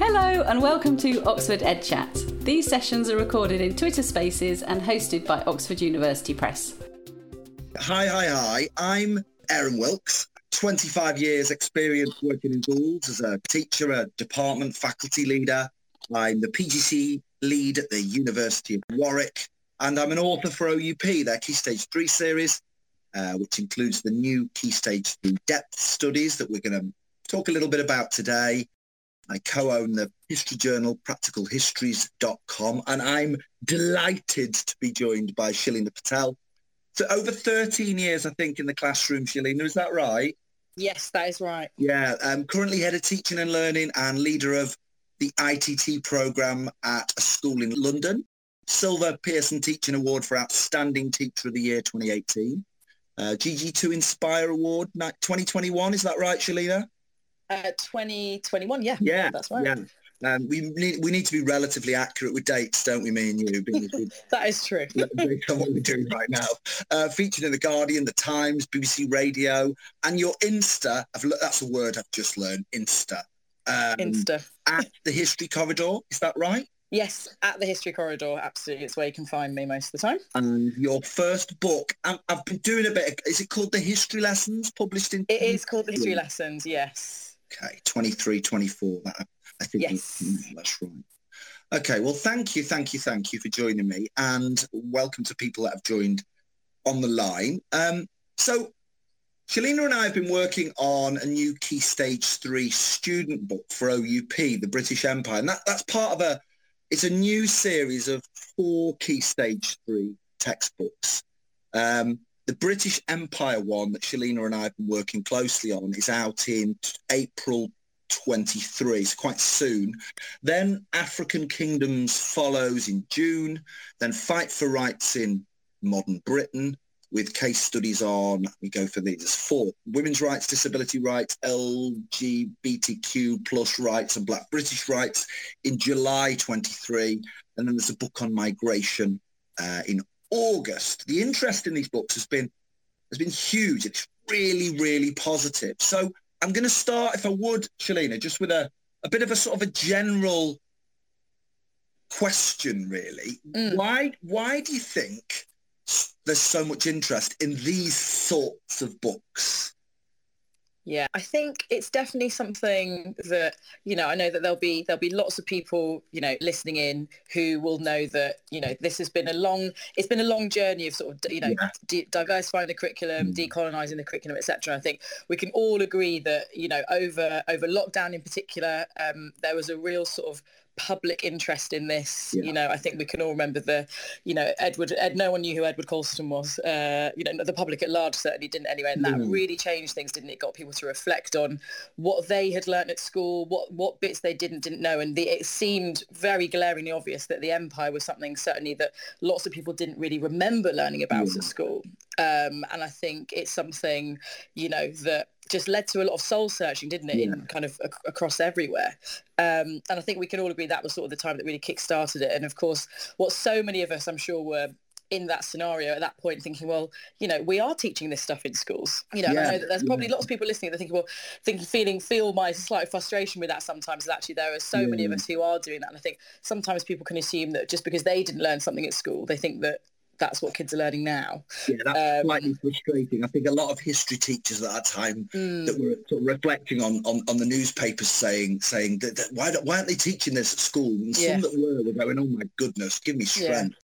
Hello and welcome to Oxford Ed Chat. These sessions are recorded in Twitter Spaces and hosted by Oxford University Press. Hi, hi, hi. I'm Aaron Wilkes. 25 years experience working in schools as a teacher, a department faculty leader. I'm the PGC lead at the University of Warwick, and I'm an author for OUP, their Key Stage 3 series, uh, which includes the new Key Stage 3 depth studies that we're going to talk a little bit about today. I co-own the history journal practicalhistories.com and I'm delighted to be joined by Shalina Patel. So over 13 years, I think, in the classroom, Shalina, is that right? Yes, that is right. Yeah, I'm currently head of teaching and learning and leader of the ITT program at a school in London. Silver Pearson Teaching Award for Outstanding Teacher of the Year 2018. Uh, GG2 Inspire Award 2021, is that right, Shalina? Uh, 2021, yeah. Yeah, that's right. Yeah. Um, we need we need to be relatively accurate with dates, don't we? Me and you, that is true. based on what we're doing right now. Uh, featured in the Guardian, the Times, BBC Radio, and your Insta. I've, that's a word I've just learned. Insta. Um, Insta. at the History Corridor, is that right? Yes, at the History Corridor, absolutely. It's where you can find me most of the time. And your first book, I've, I've been doing a bit. Of, is it called The History Lessons? Published in. It is called The History Lessons. Yes. Okay, 23, 24. That, I think yes. that's right. Okay, well, thank you, thank you, thank you for joining me, and welcome to people that have joined on the line. Um, so, Shalina and I have been working on a new Key Stage 3 student book for OUP, the British Empire, and that, that's part of a, it's a new series of four Key Stage 3 textbooks. Um, the British Empire one that Shalina and I have been working closely on is out in April 23, so quite soon. Then African Kingdoms follows in June. Then Fight for Rights in Modern Britain with case studies on, we go for these, four, women's rights, disability rights, LGBTQ plus rights and Black British rights in July 23. And then there's a book on migration uh, in August. The interest in these books has been has been huge. It's really, really positive. So I'm going to start, if I would, Shalina, just with a, a bit of a sort of a general question, really. Mm. Why why do you think there's so much interest in these sorts of books? Yeah, I think it's definitely something that you know. I know that there'll be there'll be lots of people you know listening in who will know that you know this has been a long it's been a long journey of sort of you know yeah. di- diversifying the curriculum, mm. decolonizing the curriculum, etc. I think we can all agree that you know over over lockdown in particular, um, there was a real sort of public interest in this. Yeah. You know, I think we can all remember the, you know, Edward. Ed, no one knew who Edward Colston was. Uh, you know, the public at large certainly didn't anyway, and that mm. really changed things, didn't it? Got people to reflect on what they had learned at school, what what bits they didn't didn't know, and the, it seemed very glaringly obvious that the empire was something certainly that lots of people didn't really remember learning about mm. at school. Um, and I think it's something, you know, that just led to a lot of soul searching, didn't it, yeah. in kind of ac- across everywhere. Um, and I think we can all agree that was sort of the time that really kick-started it. And of course, what so many of us, I'm sure, were in that scenario at that point thinking well you know we are teaching this stuff in schools you know, yeah. I know that there's probably yeah. lots of people listening that thinking well thinking feeling feel my slight frustration with that sometimes that actually there are so yeah. many of us who are doing that and I think sometimes people can assume that just because they didn't learn something at school they think that that's what kids are learning now. Yeah, that's um, slightly frustrating. I think a lot of history teachers at that time mm. that were sort of reflecting on, on, on the newspapers saying saying that, that why, why aren't they teaching this at school? And yeah. some that were were going, oh my goodness, give me strength.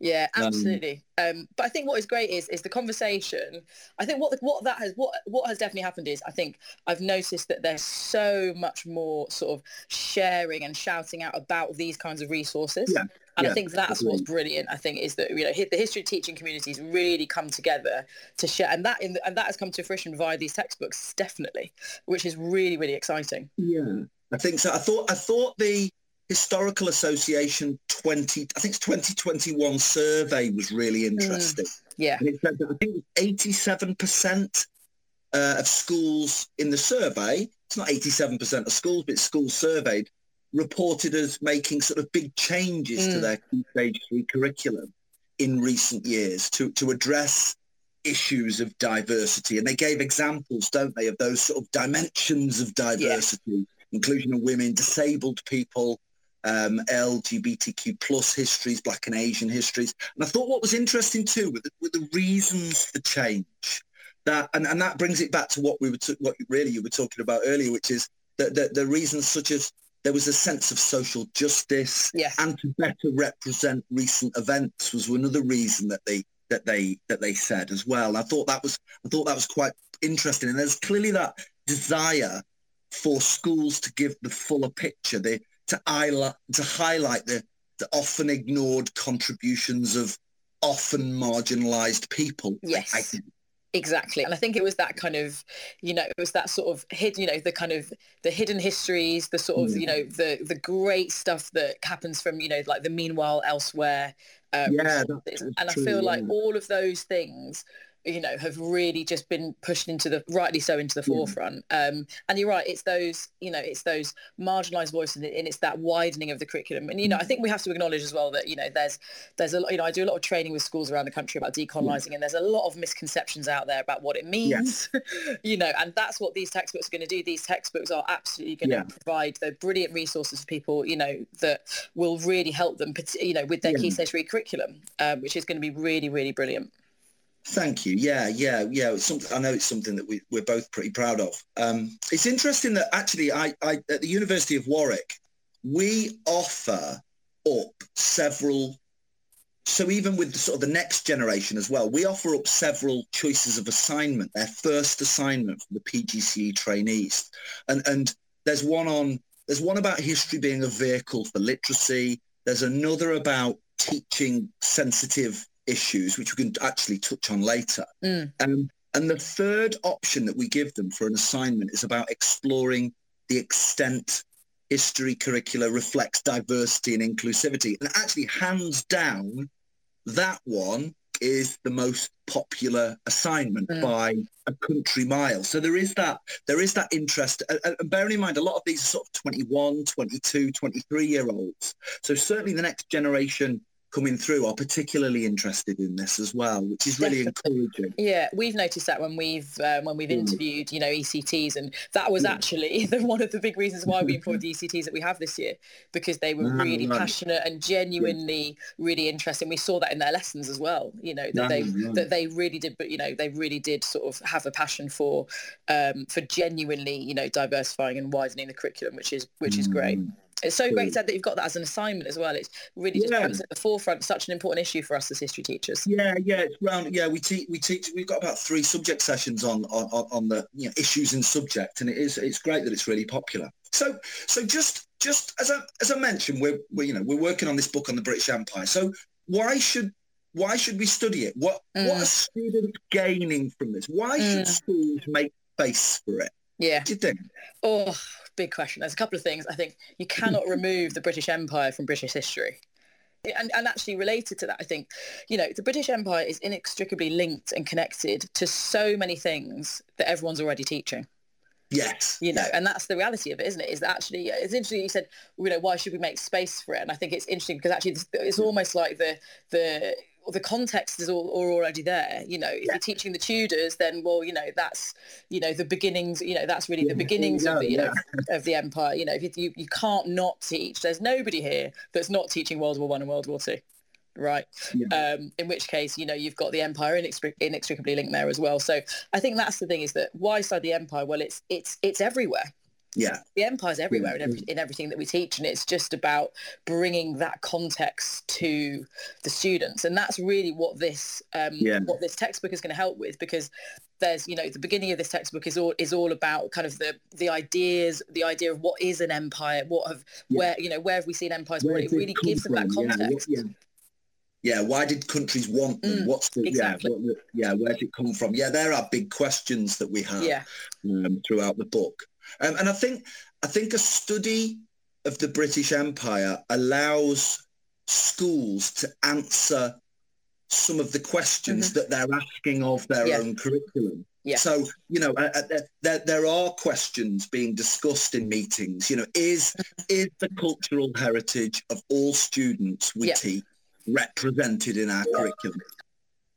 Yeah, um, absolutely. Um, um, but I think what is great is is the conversation. I think what the, what that has what what has definitely happened is I think I've noticed that there's so much more sort of sharing and shouting out about these kinds of resources. Yeah. And yeah, I think that's what's brilliant. I think is that you know the history teaching communities really come together to share, and that the, and that has come to fruition via these textbooks, definitely, which is really really exciting. Yeah, I think so. I thought I thought the Historical Association 20, I think it's 2021 survey was really mm. interesting. Mm, yeah. And it said that I think 87% uh, of schools in the survey, it's not 87% of schools, but schools surveyed, reported as making sort of big changes mm. to their key stage three curriculum in recent years to, to address issues of diversity. And they gave examples, don't they, of those sort of dimensions of diversity. Yeah inclusion of women, disabled people, um, LGBTQ plus histories, Black and Asian histories. And I thought what was interesting too were the, were the reasons for change. That and, and that brings it back to what we were t- what really you were talking about earlier, which is the, the, the reasons such as there was a sense of social justice yes. and to better represent recent events was another reason that they that they that they said as well. I thought that was I thought that was quite interesting, and there's clearly that desire for schools to give the fuller picture, the, to highlight to highlight the, the often ignored contributions of often marginalised people. Yes. Exactly. And I think it was that kind of, you know, it was that sort of hidden, you know, the kind of the hidden histories, the sort of, mm. you know, the the great stuff that happens from, you know, like the meanwhile elsewhere. Um, yeah, and I feel like all of those things you know have really just been pushed into the rightly so into the yeah. forefront um, and you're right it's those you know it's those marginalized voices and it's that widening of the curriculum and you know i think we have to acknowledge as well that you know there's there's a you know i do a lot of training with schools around the country about decolonizing yeah. and there's a lot of misconceptions out there about what it means yes. you know and that's what these textbooks are going to do these textbooks are absolutely going to yeah. provide the brilliant resources for people you know that will really help them you know with their key stage three curriculum um, which is going to be really really brilliant Thank you. Yeah, yeah, yeah. It's something I know it's something that we, we're both pretty proud of. Um, it's interesting that actually, I, I at the University of Warwick, we offer up several. So even with the, sort of the next generation as well, we offer up several choices of assignment. Their first assignment for the PGCE trainees, and and there's one on there's one about history being a vehicle for literacy. There's another about teaching sensitive issues, which we can actually touch on later. Mm. Um, and the third option that we give them for an assignment is about exploring the extent history curricula reflects diversity and inclusivity. And actually, hands down, that one is the most popular assignment mm. by a country mile. So there is that there is that interest. And bearing in mind, a lot of these are sort of 21, 22, 23 year olds. So certainly the next generation coming through are particularly interested in this as well, which is really Definitely. encouraging. Yeah, we've noticed that when we've um, when we've mm. interviewed, you know, ECTs, and that was mm. actually the, one of the big reasons why we employed the ECTs that we have this year because they were really passionate and genuinely really interesting. We saw that in their lessons as well. You know that they that they really did, but you know they really did sort of have a passion for um, for genuinely, you know, diversifying and widening the curriculum, which is which is great. Mm. It's so great that you've got that as an assignment as well. It's really just yeah. at the forefront such an important issue for us as history teachers. Yeah, yeah, it's round. Yeah, we teach. We teach. We've got about three subject sessions on on, on the you know, issues in subject, and it is it's great that it's really popular. So so just just as I as I mentioned, we're, we're you know we're working on this book on the British Empire. So why should why should we study it? What mm. what are students gaining from this? Why mm. should schools make space for it? Yeah. What do you think? Oh, big question. There's a couple of things. I think you cannot remove the British Empire from British history. And, and actually related to that, I think, you know, the British Empire is inextricably linked and connected to so many things that everyone's already teaching. Yes. You know, and that's the reality of it, isn't it? Is that actually, it's interesting you said, you know, why should we make space for it? And I think it's interesting because actually it's almost like the, the, the context is all, all already there. You know, if yeah. you're teaching the Tudors, then well, you know, that's you know the beginnings. You know, that's really the beginnings yeah, of the you yeah. know of the empire. You know, if you, you can't not teach. There's nobody here that's not teaching World War One and World War Two right um, in which case you know you've got the empire inextric- inextricably linked there as well so i think that's the thing is that why side the empire well it's it's it's everywhere yeah the empire's everywhere in, every, in everything that we teach and it's just about bringing that context to the students and that's really what this um, yeah. what this textbook is going to help with because there's you know the beginning of this textbook is all is all about kind of the the ideas the idea of what is an empire what have yeah. where you know where have we seen empires where it really gives them that context yeah, yeah, why did countries want them? Mm, What's the exactly. yeah, what, yeah? Where did it come from? Yeah, there are big questions that we have yeah. um, throughout the book. Um, and I think I think a study of the British Empire allows schools to answer some of the questions mm-hmm. that they're asking of their yeah. own curriculum. Yeah. So, you know, uh, uh, there, there are questions being discussed in meetings. You know, is mm-hmm. is the cultural heritage of all students we yeah. teach represented in our curriculum?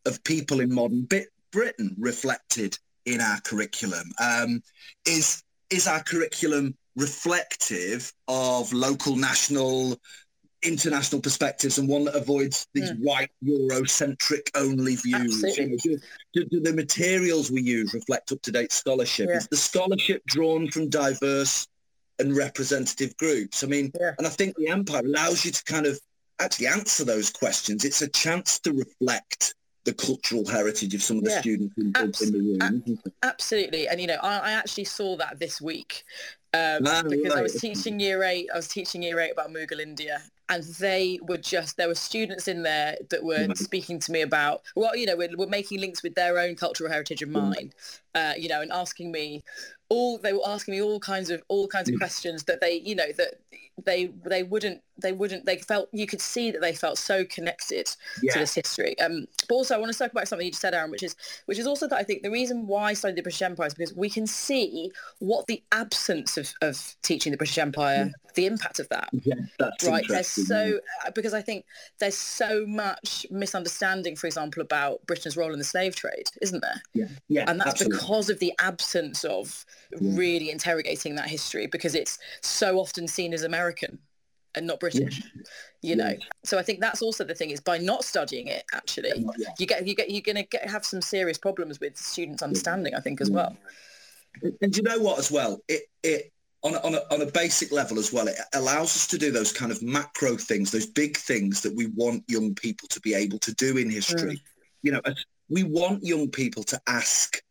Of people in modern Britain reflected in our curriculum? Um, is is our curriculum reflective of local, national, international perspectives and one that avoids these mm. white Eurocentric only views? You know, do, do, do, the materials we use reflect up-to-date scholarship? Yeah. Is the scholarship drawn from diverse and representative groups? I mean, yeah. and I think the Empire allows you to kind of actually answer those questions. It's a chance to reflect the cultural heritage of some of the yeah. students in, Abs- in, the room. absolutely, and you know, I, I, actually saw that this week um, ah, because right. I was teaching year eight. I was teaching year eight about Mughal India, and they were just there were students in there that were speaking to me about well, you know, we're, we're, making links with their own cultural heritage and mm-hmm. mine, uh, you know, and asking me all they were asking me all kinds of all kinds of mm-hmm. questions that they, you know, that they they wouldn't they wouldn't they felt you could see that they felt so connected yeah. to this history um but also i want to talk about something you just said aaron which is which is also that i think the reason why i studied the british empire is because we can see what the absence of, of teaching the british empire yeah. the impact of that yeah, that's right there's so uh, because i think there's so much misunderstanding for example about britain's role in the slave trade isn't there yeah yeah and that's absolutely. because of the absence of really interrogating that history because it's so often seen as american and not British. Yeah. You know, yeah. so I think that's also the thing is by not studying it, actually, yeah. you get you get you're going to have some serious problems with students' understanding. I think as well. And you know what, as well, it it on a, on a, on a basic level as well, it allows us to do those kind of macro things, those big things that we want young people to be able to do in history. Mm. You know, we want young people to ask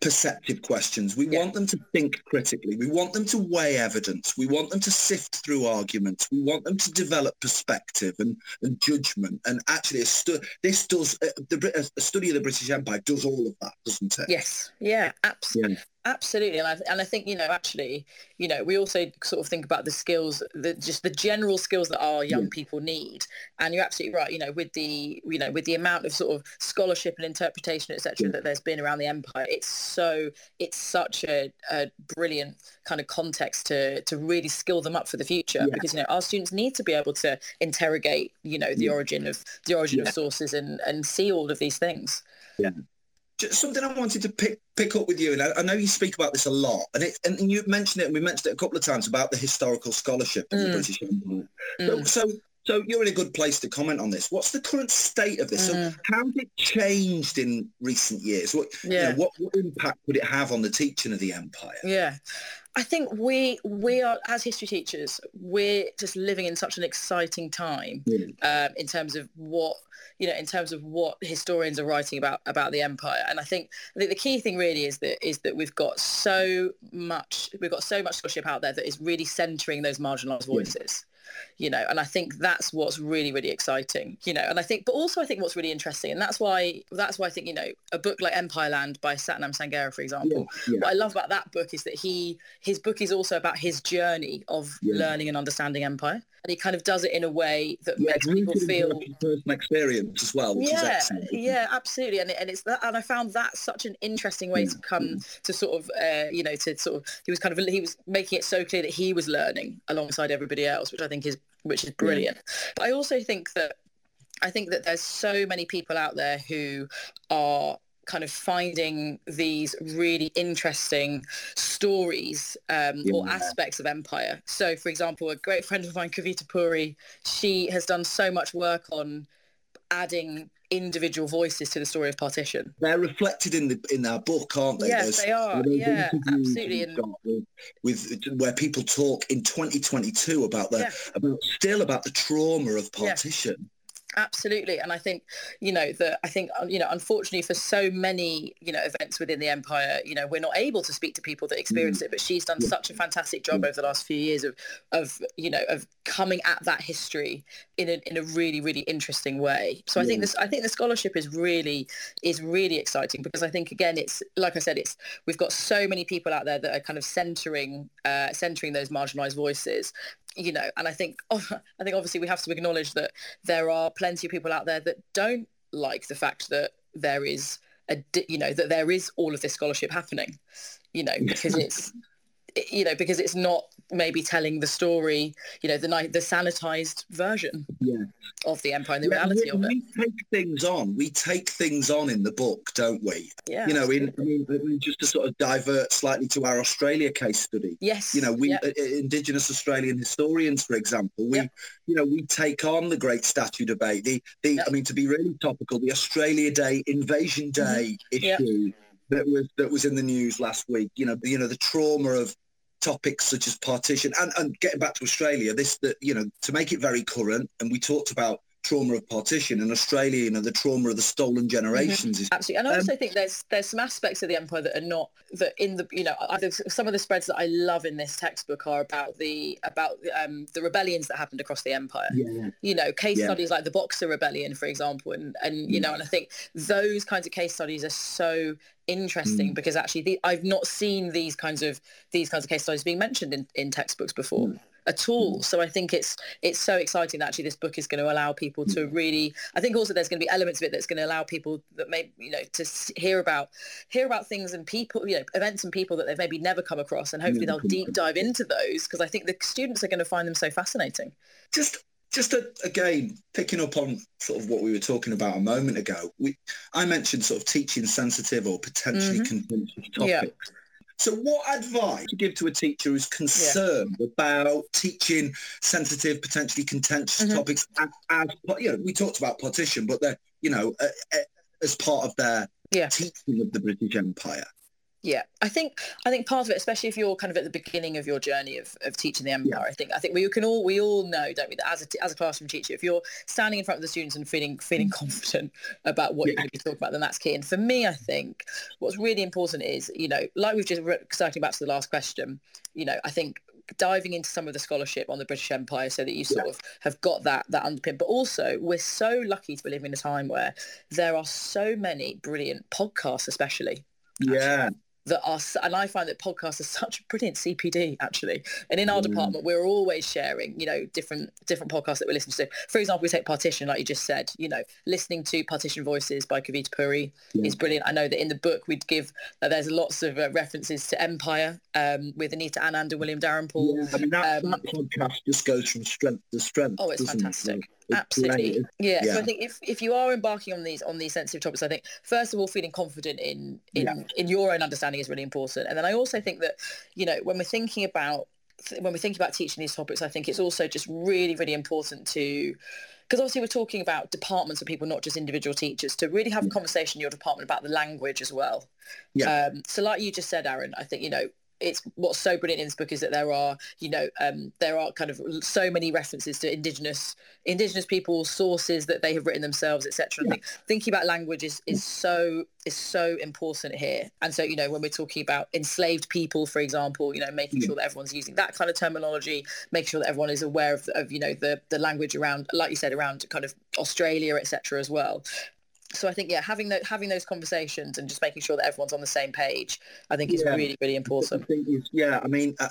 perceptive questions. We yeah. want them to think critically. We want them to weigh evidence. We want them to sift through arguments. We want them to develop perspective and, and judgment. And actually, stu- this does uh, the, a study of the British Empire does all of that, doesn't it? Yes. Yeah. Absolutely. Yeah. Absolutely, and I, and I think you know actually, you know, we also sort of think about the skills, the just the general skills that our young yeah. people need. And you're absolutely right. You know, with the you know with the amount of sort of scholarship and interpretation, etc., yeah. that there's been around the empire, it's so it's such a, a brilliant kind of context to to really skill them up for the future. Yeah. Because you know our students need to be able to interrogate, you know, the origin of the origin of sources and and see all of these things. Yeah just something I wanted to pick pick up with you, and I, I, know you speak about this a lot, and it and you mentioned it, and we mentioned it a couple of times about the historical scholarship of mm. the British Empire. Mm. So, so, you're in a good place to comment on this. What's the current state of this? Mm. So, how has it changed in recent years? What, yeah. You know, what, what impact would it have on the teaching of the empire? Yeah, I think we we are as history teachers, we're just living in such an exciting time um, in terms of what you know, in terms of what historians are writing about about the empire. And I think I think the key thing really is that is that we've got so much we've got so much scholarship out there that is really centering those marginalized voices. Yeah you know and i think that's what's really really exciting you know and i think but also i think what's really interesting and that's why that's why i think you know a book like empire land by sathnam sanghera for example yeah, yeah. what i love about that book is that he his book is also about his journey of yeah. learning and understanding empire and he kind of does it in a way that makes people feel personal experience as well yeah yeah absolutely and, it, and it's that and i found that such an interesting way to come to sort of uh, you know to sort of he was kind of he was making it so clear that he was learning alongside everybody else which i think is which is brilliant. Yeah. But I also think that I think that there's so many people out there who are kind of finding these really interesting stories um, yeah. or aspects of empire. So, for example, a great friend of mine, Kavita Puri, she has done so much work on adding individual voices to the story of partition. They're reflected in the in our book, aren't they? Yes, There's, they are. Yeah, absolutely. With, with, where people talk in 2022 about the yeah. about still about the trauma of partition absolutely. And i think you know that i think uh, you know unfortunately for so many you know events within the empire you know we're not able to speak to people that experience mm. it but she's done such a fantastic job over the last few years of of you know of coming at that history in a, in a really really interesting way. So i think this i think the scholarship is really is really exciting because i think again it's like i said it's we've got so many people out there that are kind of centering uh centering those marginalized voices you know, and I think oh, I think obviously we have to acknowledge that there are plenty of people out there that don't like the fact that there is a you know that there is all of this scholarship happening, you know, because it's you know, because it's not maybe telling the story, you know, the the sanitized version yeah. of the empire and the yeah, reality we, of it. We take things on. We take things on in the book, don't we? Yeah. You know, in, I mean, just to sort of divert slightly to our Australia case study. Yes. You know, we uh, Indigenous Australian historians, for example, we, you know, we take on the great statue debate. The, the, I mean, to be really topical, the Australia Day Invasion mm-hmm. Day mm-hmm. issue that was that was in the news last week. You know, you know the trauma of topics such as partition and, and getting back to Australia, this that you know to make it very current, and we talked about trauma of partition and Australia, you know, the trauma of the stolen generations. Mm-hmm. Absolutely. And I also um, think there's there's some aspects of the empire that are not that in the you know some of the spreads that I love in this textbook are about the about um, the rebellions that happened across the empire. Yeah. You know, case yeah. studies like the Boxer Rebellion, for example, and and you know, and I think those kinds of case studies are so interesting mm. because actually the, I've not seen these kinds of these kinds of case studies being mentioned in, in textbooks before. Mm at all. Mm. So I think it's it's so exciting that actually this book is going to allow people to mm. really. I think also there's going to be elements of it that's going to allow people that may you know to hear about hear about things and people you know events and people that they've maybe never come across, and hopefully they'll deep dive into those because I think the students are going to find them so fascinating. Just just a, again picking up on sort of what we were talking about a moment ago we i mentioned sort of teaching sensitive or potentially mm-hmm. contentious topics yeah. So what advice to give to a teacher who's concerned yeah. about teaching sensitive, potentially contentious mm-hmm. topics as, as, you know, we talked about partition, but they're, you know, uh, uh, as part of their yeah. teaching of the British Empire. Yeah, I think I think part of it, especially if you're kind of at the beginning of your journey of, of teaching the empire, yeah. I think I think we can all we all know, don't we, that as a as a classroom teacher, if you're standing in front of the students and feeling feeling confident about what yeah. you're going to be talking about, then that's key. And for me, I think what's really important is, you know, like we've just circling back to the last question, you know, I think diving into some of the scholarship on the British Empire so that you sort yeah. of have got that that underpin. But also we're so lucky to be living in a time where there are so many brilliant podcasts, especially. Yeah that are, and I find that podcasts are such a brilliant CPD actually. And in our mm. department, we're always sharing, you know, different different podcasts that we're listening to. For example, we take Partition, like you just said, you know, listening to Partition Voices by Kavita Puri yeah. is brilliant. I know that in the book we'd give, uh, there's lots of uh, references to Empire um, with Anita Anand and William Dalrymple. Yeah, I mean, that, um, that podcast just goes from strength to strength. Oh, it's fantastic. It? Absolutely. Yeah. yeah. So I think if, if you are embarking on these on these sensitive topics, I think first of all feeling confident in in, yeah. in your own understanding is really important. And then I also think that, you know, when we're thinking about when we're thinking about teaching these topics, I think it's also just really, really important to because obviously we're talking about departments of people, not just individual teachers, to really have a conversation in your department about the language as well. Yeah. Um, so like you just said, Aaron, I think, you know, it's what's so brilliant in this book is that there are you know um, there are kind of so many references to indigenous indigenous people sources that they have written themselves etc yeah. think, thinking about language is, is so is so important here and so you know when we're talking about enslaved people for example you know making yeah. sure that everyone's using that kind of terminology making sure that everyone is aware of, of you know the the language around like you said around kind of australia etc as well so I think yeah, having that having those conversations and just making sure that everyone's on the same page, I think is yeah. really really important. I think yeah, I mean. Uh,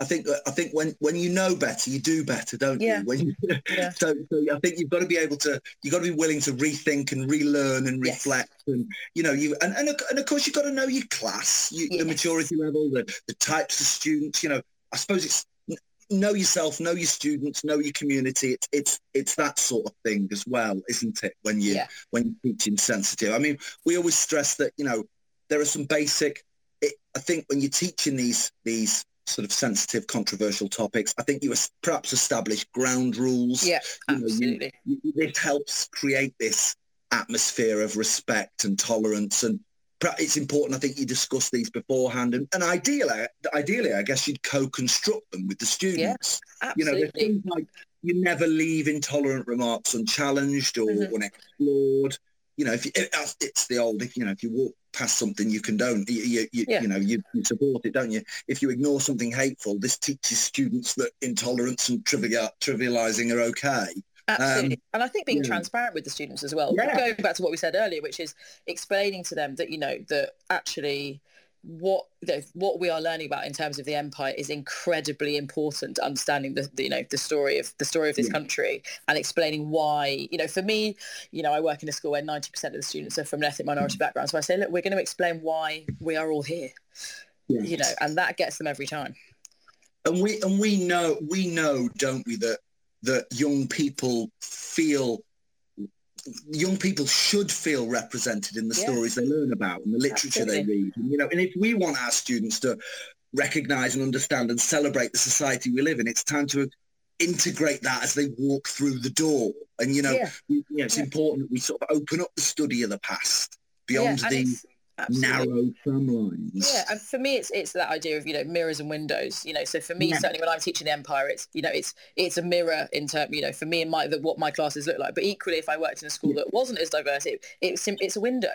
I think I think when when you know better, you do better, don't yeah. you? When you, yeah. so, so I think you've got to be able to you've got to be willing to rethink and relearn and reflect yes. and you know you and, and, and of course you've got to know your class, you, yes. the maturity level, the, the types of students. You know, I suppose it's know yourself, know your students, know your community. It's it's it's that sort of thing as well, isn't it? When you yeah. when you're teaching sensitive. I mean, we always stress that you know there are some basic. It, I think when you're teaching these these sort of sensitive, controversial topics, I think you perhaps establish ground rules. Yeah, absolutely. You know, you, this helps create this atmosphere of respect and tolerance and it's important. I think you discuss these beforehand, and, and ideally, ideally, I guess you'd co-construct them with the students. Yeah, you know, things like you never leave intolerant remarks unchallenged or mm-hmm. unexplored. You know, if you, it, it's the old, you know, if you walk past something you condone, you, you, you, yeah. you know, you, you, support it, don't you? If you ignore something hateful, this teaches students that intolerance and trivial, trivializing are okay. Absolutely. Um, and I think being yeah. transparent with the students as well. Yeah. Going back to what we said earlier, which is explaining to them that, you know, that actually what what we are learning about in terms of the empire is incredibly important to understanding the, the you know the story of the story of this yeah. country and explaining why you know for me you know I work in a school where 90% of the students are from an ethnic minority mm. background so I say look we're going to explain why we are all here you know, and that gets them every time. And we and we know we know, don't we, that that young people feel young people should feel represented in the yeah. stories they learn about and the literature Absolutely. they read. And, you know, and if we want our students to recognize and understand and celebrate the society we live in, it's time to integrate that as they walk through the door. And you know, yeah. you know it's yeah. important that we sort of open up the study of the past beyond the narrow thumb lines. Yeah, and for me, it's it's that idea of you know mirrors and windows. You know, so for me, yeah. certainly when I'm teaching the Empire, it's you know it's it's a mirror in term you know for me and my that what my classes look like. But equally, if I worked in a school that wasn't as diverse, it, it's it's a window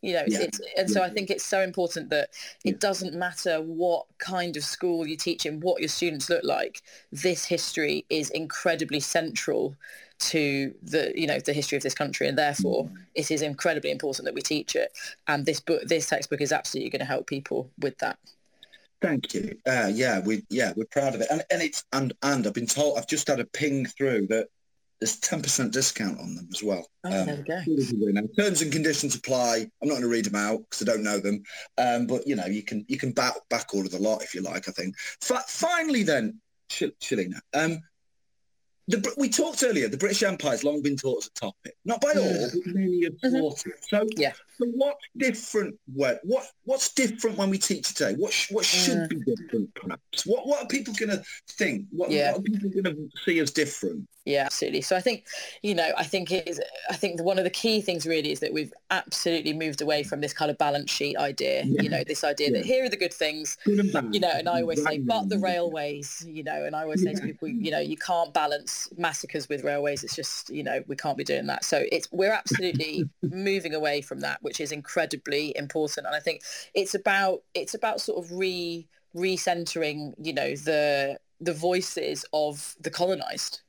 you know yeah. it's, and so i think it's so important that it doesn't matter what kind of school you teach in what your students look like this history is incredibly central to the you know the history of this country and therefore mm. it is incredibly important that we teach it and this book this textbook is absolutely going to help people with that Thank you. Uh, yeah, we yeah we're proud of it, and and it's and and I've been told I've just had a ping through that there's 10% discount on them as well. Oh, um, there we go. Terms and conditions apply. I'm not going to read them out because I don't know them. Um, but, you know, you can you can back, back order the lot if you like, I think. F- finally then, Ch- Shalina, um, the, we talked earlier, the British Empire has long been taught as a topic. Not by all, but many have mm-hmm. taught it. So, yeah. so what's different? What, what What's different when we teach today? What, sh- what should uh, be different, perhaps? What, what are people going to think? What, yeah. what are people going to see as different? Yeah, absolutely. So I think, you know, I think it is. I think one of the key things really is that we've absolutely moved away from this kind of balance sheet idea. Yeah. You know, this idea yeah. that here are the good things. Good you know, and I always say, but the railways. You know, and I always say to people, you know, you can't balance massacres with railways. It's just, you know, we can't be doing that. So it's we're absolutely moving away from that, which is incredibly important. And I think it's about it's about sort of re recentering, you know, the the voices of the colonized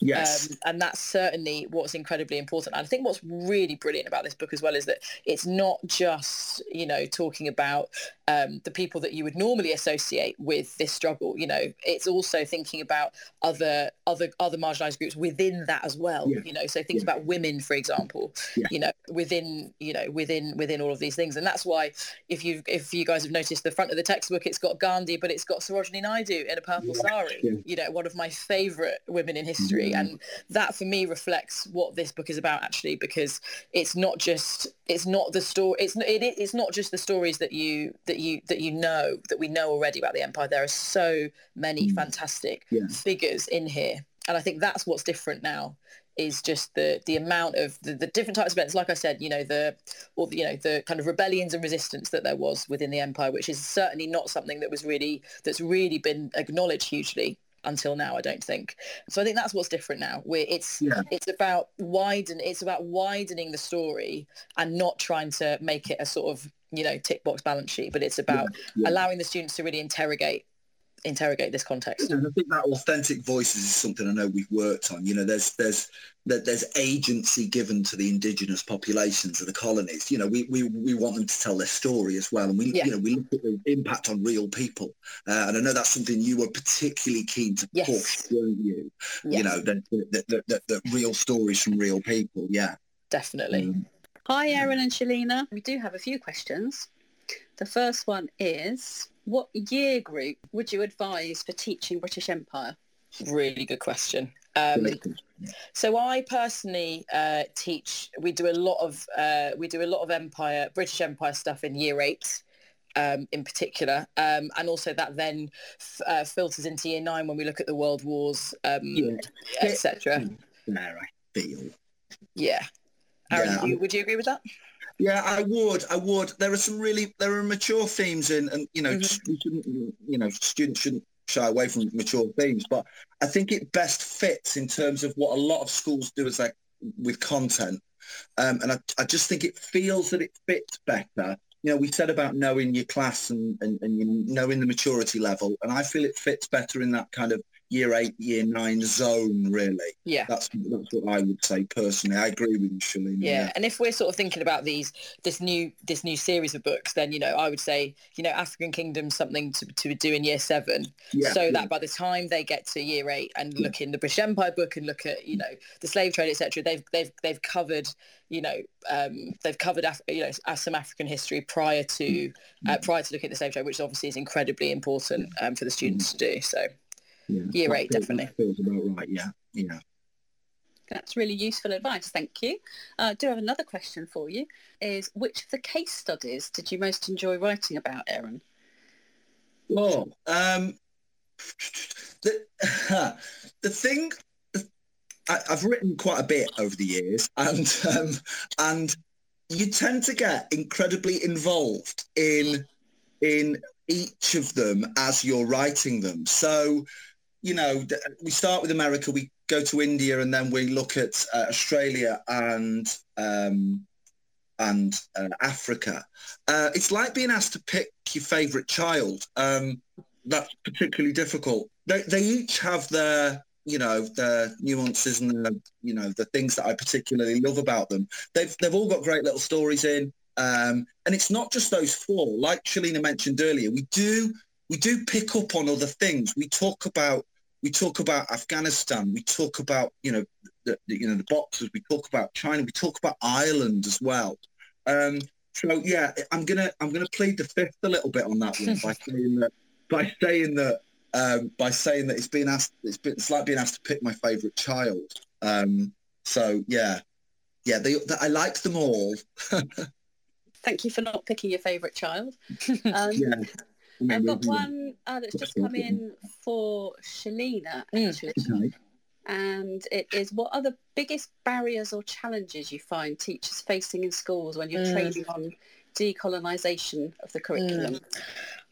Yes. Um, and that's certainly what's incredibly important. And I think what's really brilliant about this book as well is that it's not just, you know, talking about um, the people that you would normally associate with this struggle. You know, it's also thinking about other other other marginalized groups within that as well. Yeah. You know, so things yeah. about women, for example. Yeah. You know, within you know within within all of these things, and that's why if you if you guys have noticed the front of the textbook, it's got Gandhi, but it's got Sarojini Naidu in a purple sari. You know, one of my favorite women in history, mm-hmm. and that for me reflects what this book is about actually, because it's not just it's not the story. It's it, it's not just the stories that you that that you that you know that we know already about the empire. There are so many mm. fantastic yeah. figures in here, and I think that's what's different now is just the the amount of the, the different types of events. Like I said, you know the or you know the kind of rebellions and resistance that there was within the empire, which is certainly not something that was really that's really been acknowledged hugely until now. I don't think. So I think that's what's different now. Where it's yeah. it's about widen it's about widening the story and not trying to make it a sort of you know tick box balance sheet, but it's about yeah, yeah. allowing the students to really interrogate interrogate this context. and I think that authentic voices is something I know we've worked on. You know, there's there's there's agency given to the indigenous populations of the colonies. You know, we we, we want them to tell their story as well, and we yeah. you know we look at the impact on real people. Uh, and I know that's something you were particularly keen to yes. push, weren't you? Yes. You know, the the, the, the, the, real stories from real people. Yeah, definitely. Um, Hi, Aaron and Shalina. We do have a few questions. The first one is, what year group would you advise for teaching British Empire? Really good question. Um, so I personally uh, teach. We do a lot of uh, we do a lot of Empire, British Empire stuff in Year Eight. Um, in particular, um, and also that then f- uh, filters into year nine when we look at the world wars, um, yeah. etc. There, I feel. Yeah, Aaron, yeah. you, would you agree with that? Yeah, I would. I would. There are some really there are mature themes in, and you know, mm-hmm. shouldn't, you know, students shouldn't shy away from mature themes, but I think it best fits in terms of what a lot of schools do is like with content, um, and I, I just think it feels that it fits better. You know, we said about knowing your class and, and, and you knowing the maturity level, and I feel it fits better in that kind of year eight, year nine zone, really. Yeah. That's that's what I would say personally. I agree with you, Shalene. Yeah. yeah. and if we're sort of thinking about these this new this new series of books, then you know I would say you know African Kingdom something to, to do in year seven, yeah, so yeah. that by the time they get to year eight and look in the British Empire book and look at you know the slave trade, etc., they've they've they've covered you know um, they've covered Af- you know some African history prior to uh, prior to looking at the slave trade, which obviously is incredibly important um, for the students to do. So yeah, year eight, feels, definitely. feels about right. Yeah, yeah. That's really useful advice. Thank you. I uh, do have another question for you. Is which of the case studies did you most enjoy writing about, Aaron? Oh, um, the the thing I, have written quite a bit over the years, and um, and you tend to get incredibly involved in in each of them as you're writing them. So you know, we start with America, we go to India, and then we look at uh, Australia and um, and uh, Africa. Uh, it's like being asked to pick your favourite child. Um, that's particularly difficult. They, they each have their you know the nuances and the you know the things that I particularly love about them. They've they've all got great little stories in, um, and it's not just those four. Like Shalina mentioned earlier, we do we do pick up on other things. We talk about we talk about Afghanistan, we talk about you know the, the you know the boxers, we talk about China, we talk about Ireland as well. Um, so yeah, I'm gonna I'm gonna plead the fifth a little bit on that one by saying that by saying that um, by saying that it's been asked it's, been, it's like being asked to pick my favourite child. Um, so yeah, yeah, they, they, I like them all. Thank you for not picking your favourite child. Um, yeah. I've got one uh, that's just come in for Shalina, actually. Okay. And it is, what are the biggest barriers or challenges you find teachers facing in schools when you're mm. training on decolonisation of the curriculum? Mm.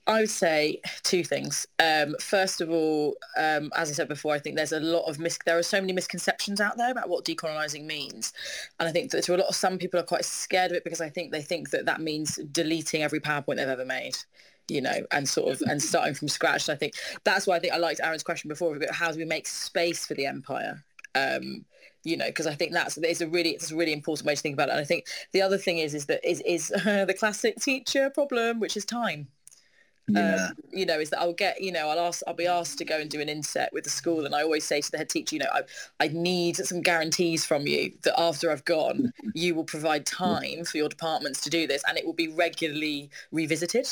I would say two things. Um, first of all, um, as I said before, I think there's a lot of mis- there are so many misconceptions out there about what decolonising means, and I think that to a lot of some people are quite scared of it because I think they think that that means deleting every PowerPoint they've ever made you know, and sort of and starting from scratch. And I think that's why I think I liked Aaron's question before about how do we make space for the empire. Um, you know, because I think that's it's a really it's a really important way to think about it. And I think the other thing is is that is is uh, the classic teacher problem, which is time. Yeah. Um, you know, is that I'll get, you know, I'll ask, I'll be asked to go and do an inset with the school, and I always say to the head teacher, you know, I, I need some guarantees from you that after I've gone, you will provide time for your departments to do this, and it will be regularly revisited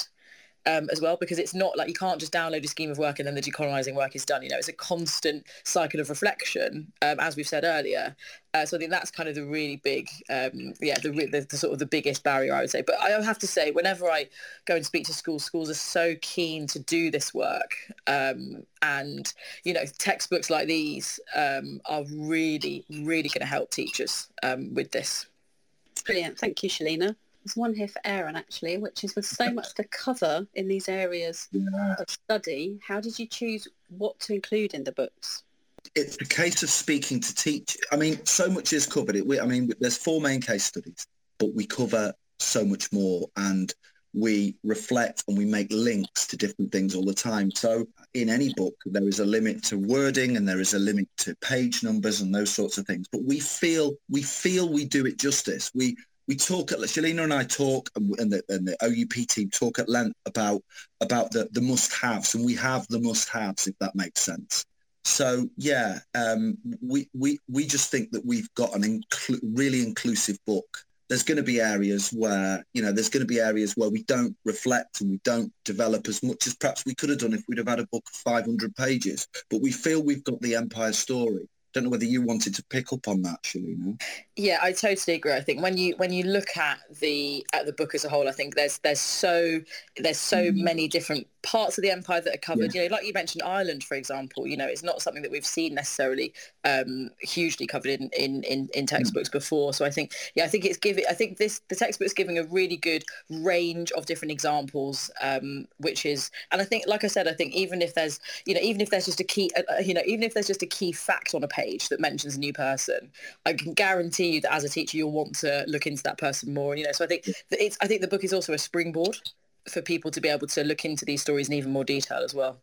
um, as well because it's not like you can't just download a scheme of work and then the decolonising work is done. You know, it's a constant cycle of reflection, um, as we've said earlier. Uh, so I think that's kind of the really big, um, yeah, the, the, the, sort of the biggest barrier I would say. But I have to say, whenever I go and speak to schools, schools are so keen to do this work, um, and you know, textbooks like these um, are really, really going to help teachers um, with this. Brilliant, thank you, Shalina. There's one here for Aaron actually, which is with so much to cover in these areas yeah. of study. How did you choose what to include in the books? It's a case of speaking to teach. I mean, so much is covered. It, we, I mean, there's four main case studies, but we cover so much more and we reflect and we make links to different things all the time. So in any book, there is a limit to wording and there is a limit to page numbers and those sorts of things. But we feel we feel we do it justice. We we talk at Shalina and I talk and the, and the OUP team talk at length about about the, the must-haves and we have the must-haves if that makes sense. So yeah, um, we, we, we just think that we've got an really inclusive book. There's going to be areas where, you know, there's going to be areas where we don't reflect and we don't develop as much as perhaps we could have done if we'd have had a book of 500 pages. But we feel we've got the Empire story don't know whether you wanted to pick up on that, Shalina. Yeah, I totally agree. I think when you when you look at the at the book as a whole, I think there's there's so there's so mm. many different parts of the empire that are covered. Yeah. You know, like you mentioned, Ireland, for example. You know, it's not something that we've seen necessarily um, hugely covered in in in, in textbooks mm. before. So I think, yeah, I think it's giving. I think this the textbook's giving a really good range of different examples, um, which is, and I think, like I said, I think even if there's, you know, even if there's just a key, uh, uh, you know, even if there's just a key fact on a page that mentions a new person, I can guarantee you that as a teacher, you'll want to look into that person more. You know, so I think it's. I think the book is also a springboard for people to be able to look into these stories in even more detail as well.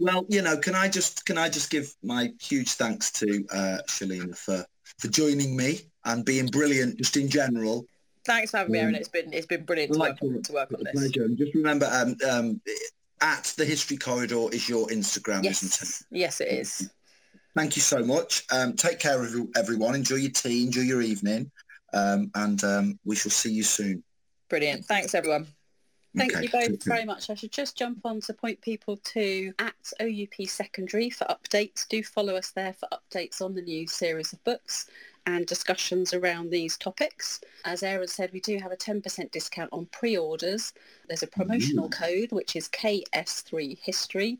Well, you know, can I just can I just give my huge thanks to uh, Shalina for for joining me and being brilliant just in general. Thanks for having me, Aaron. It's been it's been brilliant to, like work, to work on this. Pleasure. And just remember, um, um, at the History Corridor is your Instagram, yes. isn't it? Yes, it is. Thank you so much. Um, take care of everyone. Enjoy your tea. Enjoy your evening. Um, and um, we shall see you soon. Brilliant. Thanks, everyone. Thank okay. you both very much. I should just jump on to point people to at OUP Secondary for updates. Do follow us there for updates on the new series of books and discussions around these topics. As Aaron said, we do have a 10% discount on pre-orders. There's a promotional code, which is KS3 History.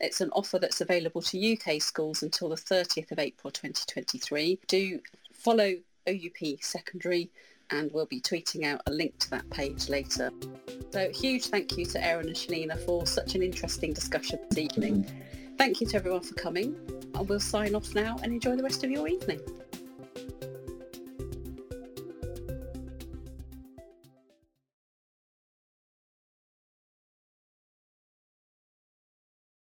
It's an offer that's available to UK schools until the 30th of April 2023. Do follow OUP Secondary and we'll be tweeting out a link to that page later. So huge thank you to Aaron and Shalina for such an interesting discussion this evening. Thank you to everyone for coming and we'll sign off now and enjoy the rest of your evening.